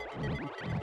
I'm sorry.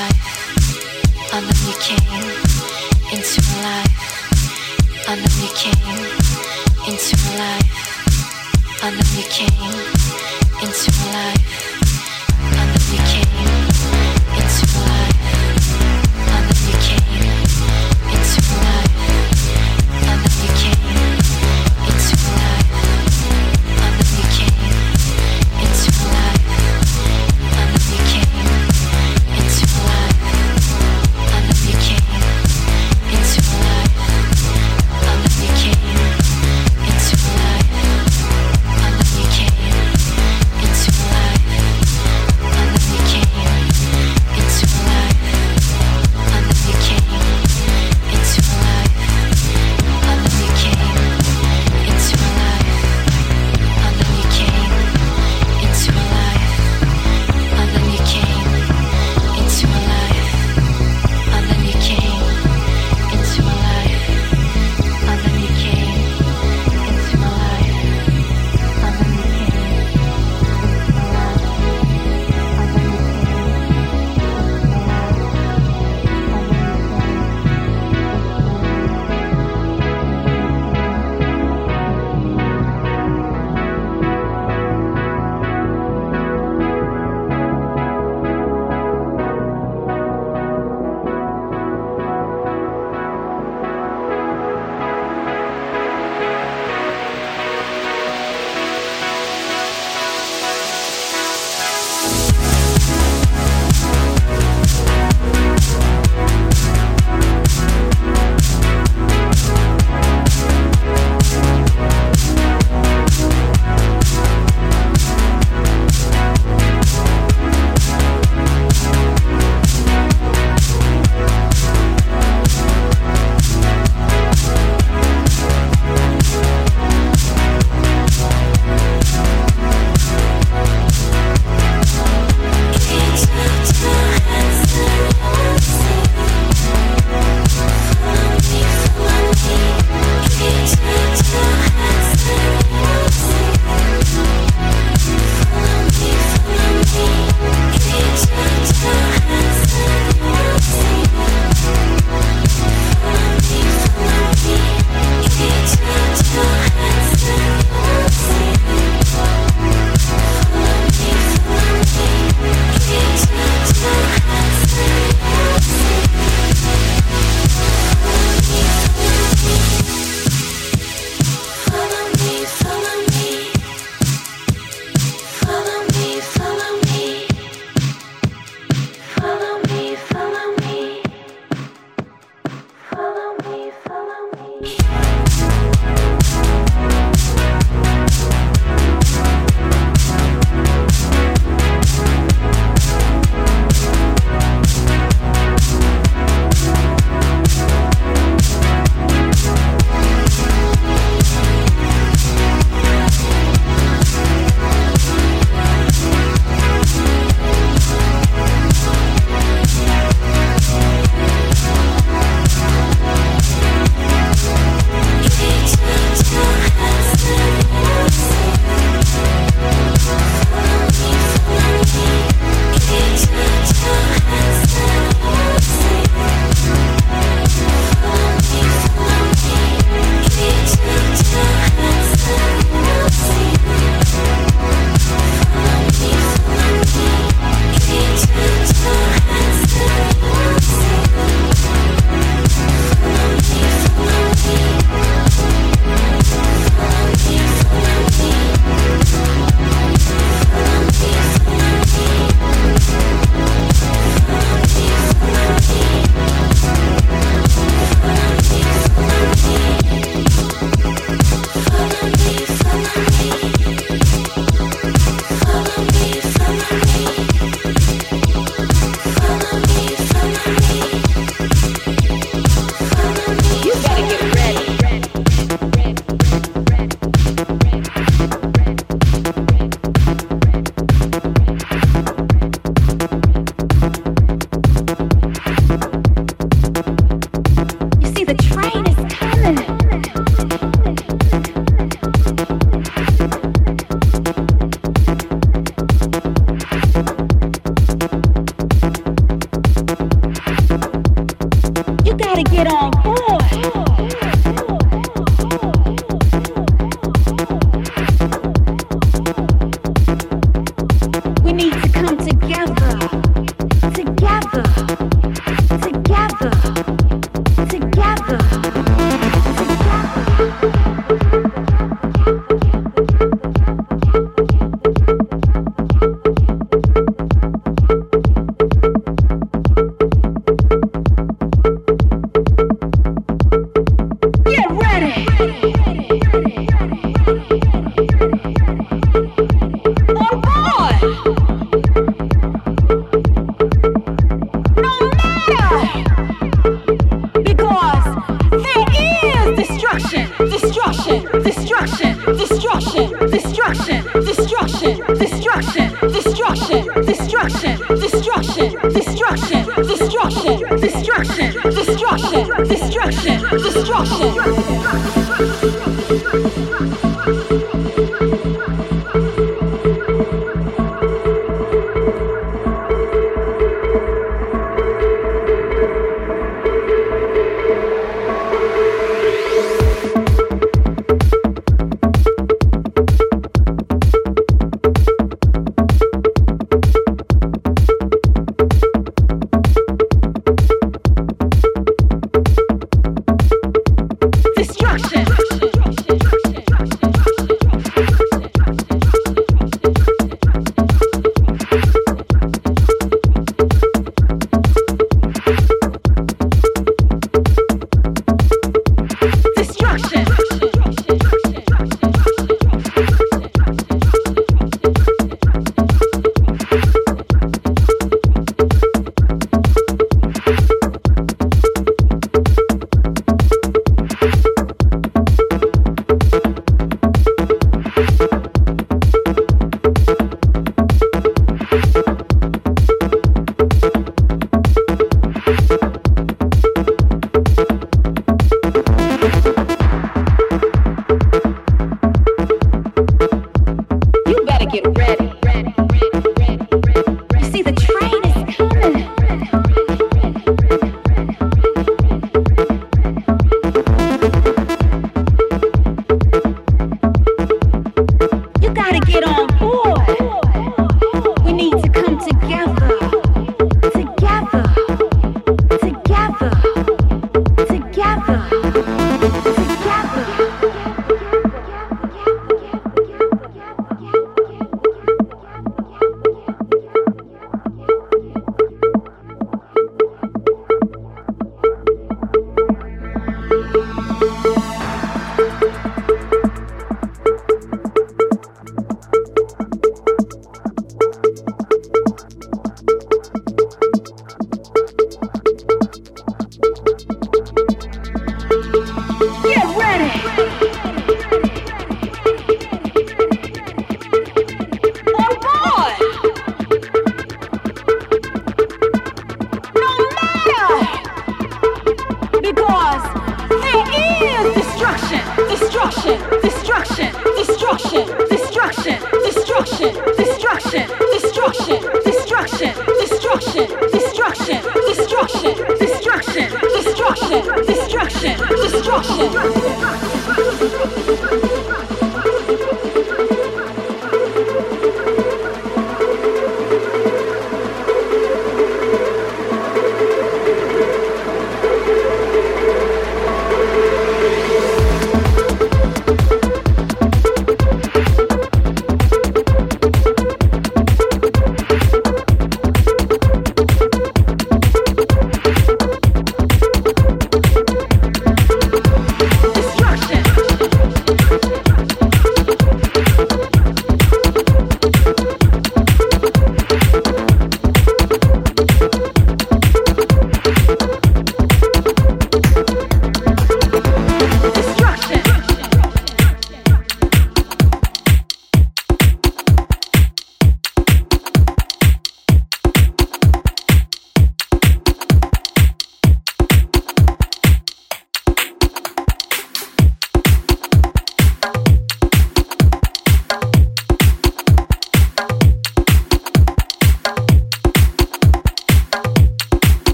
life. I know you came into my life. And then you came into my life. And then you came into my life. And then you came.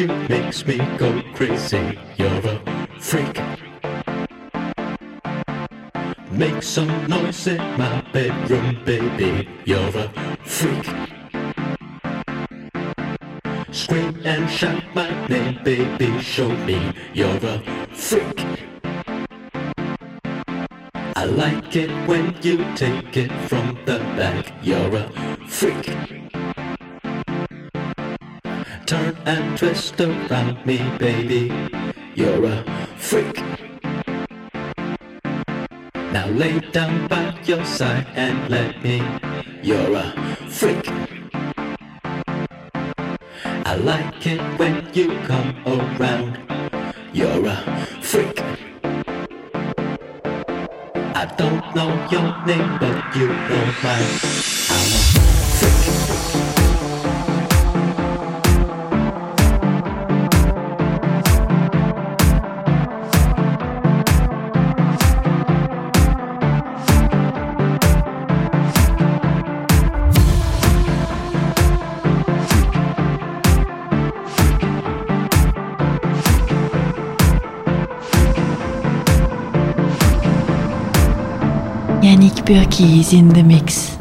You makes me go crazy. You're a freak. Make some noise in my bedroom, baby. You're a freak. Scream and shout my name, baby. Show me you're a freak. I like it when you take it from the back. You're a freak. Turn and twist around me, baby. You're a freak. Now lay down by your side and let me. You're a freak. I like it when you come around. You're a freak. I don't know your name, but you know mine. I'm a Burki is in the mix.